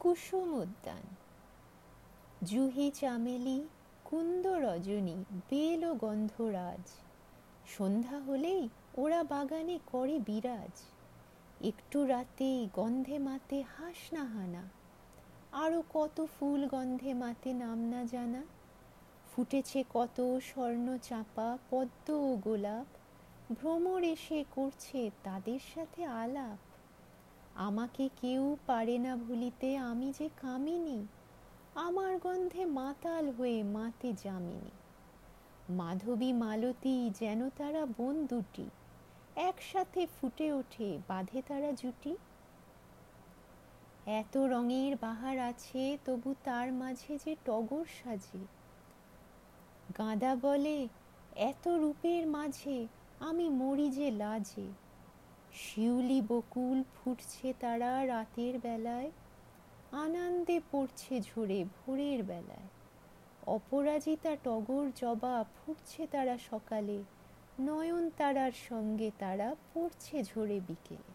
কুসুম উদ্যান জুহি চামেলি, কুন্দ রজনী, বেল ও গন্ধরাজ। সন্ধ্যা হলেই ওরা বাগানে করে বিরাজ। একটু রাতে গন্ধে মাতে হাস না হানা। আরও কত ফুল গন্ধে মাতে নাম না জানা। ফুটেছে কত স্বর্ণ চাপা, পদ্ম ও গোলাপ। ভ্রমর এসে করছে তাদের সাথে আলাপ। আমাকে কেউ পারে না ভুলিতে আমি যে কামিনী। আমার গন্ধে মাতাল হয়ে মাতে জামিনী মাধবী মালতী যেন তারা বোন দুটি, একসাথে ফুটে ওঠে, বাঁধে তারা জুটি। এত রঙের বাহার আছে, তবু তার মাঝে যে টগর সাজে। গাঁদা বলে, এত রূপের মাঝে আমি মরি যে লাজে। শিউলি বকুল ফুটছে তারা রাতের বেলায়, আনন্দে পড়ছে ঝরে ভোরের বেলায়। অপরাজিতা টগর জবা ফুটছে তারা সকালে নয়ন তারার সঙ্গে তারা পড়ছে ঝরে বিকেলে।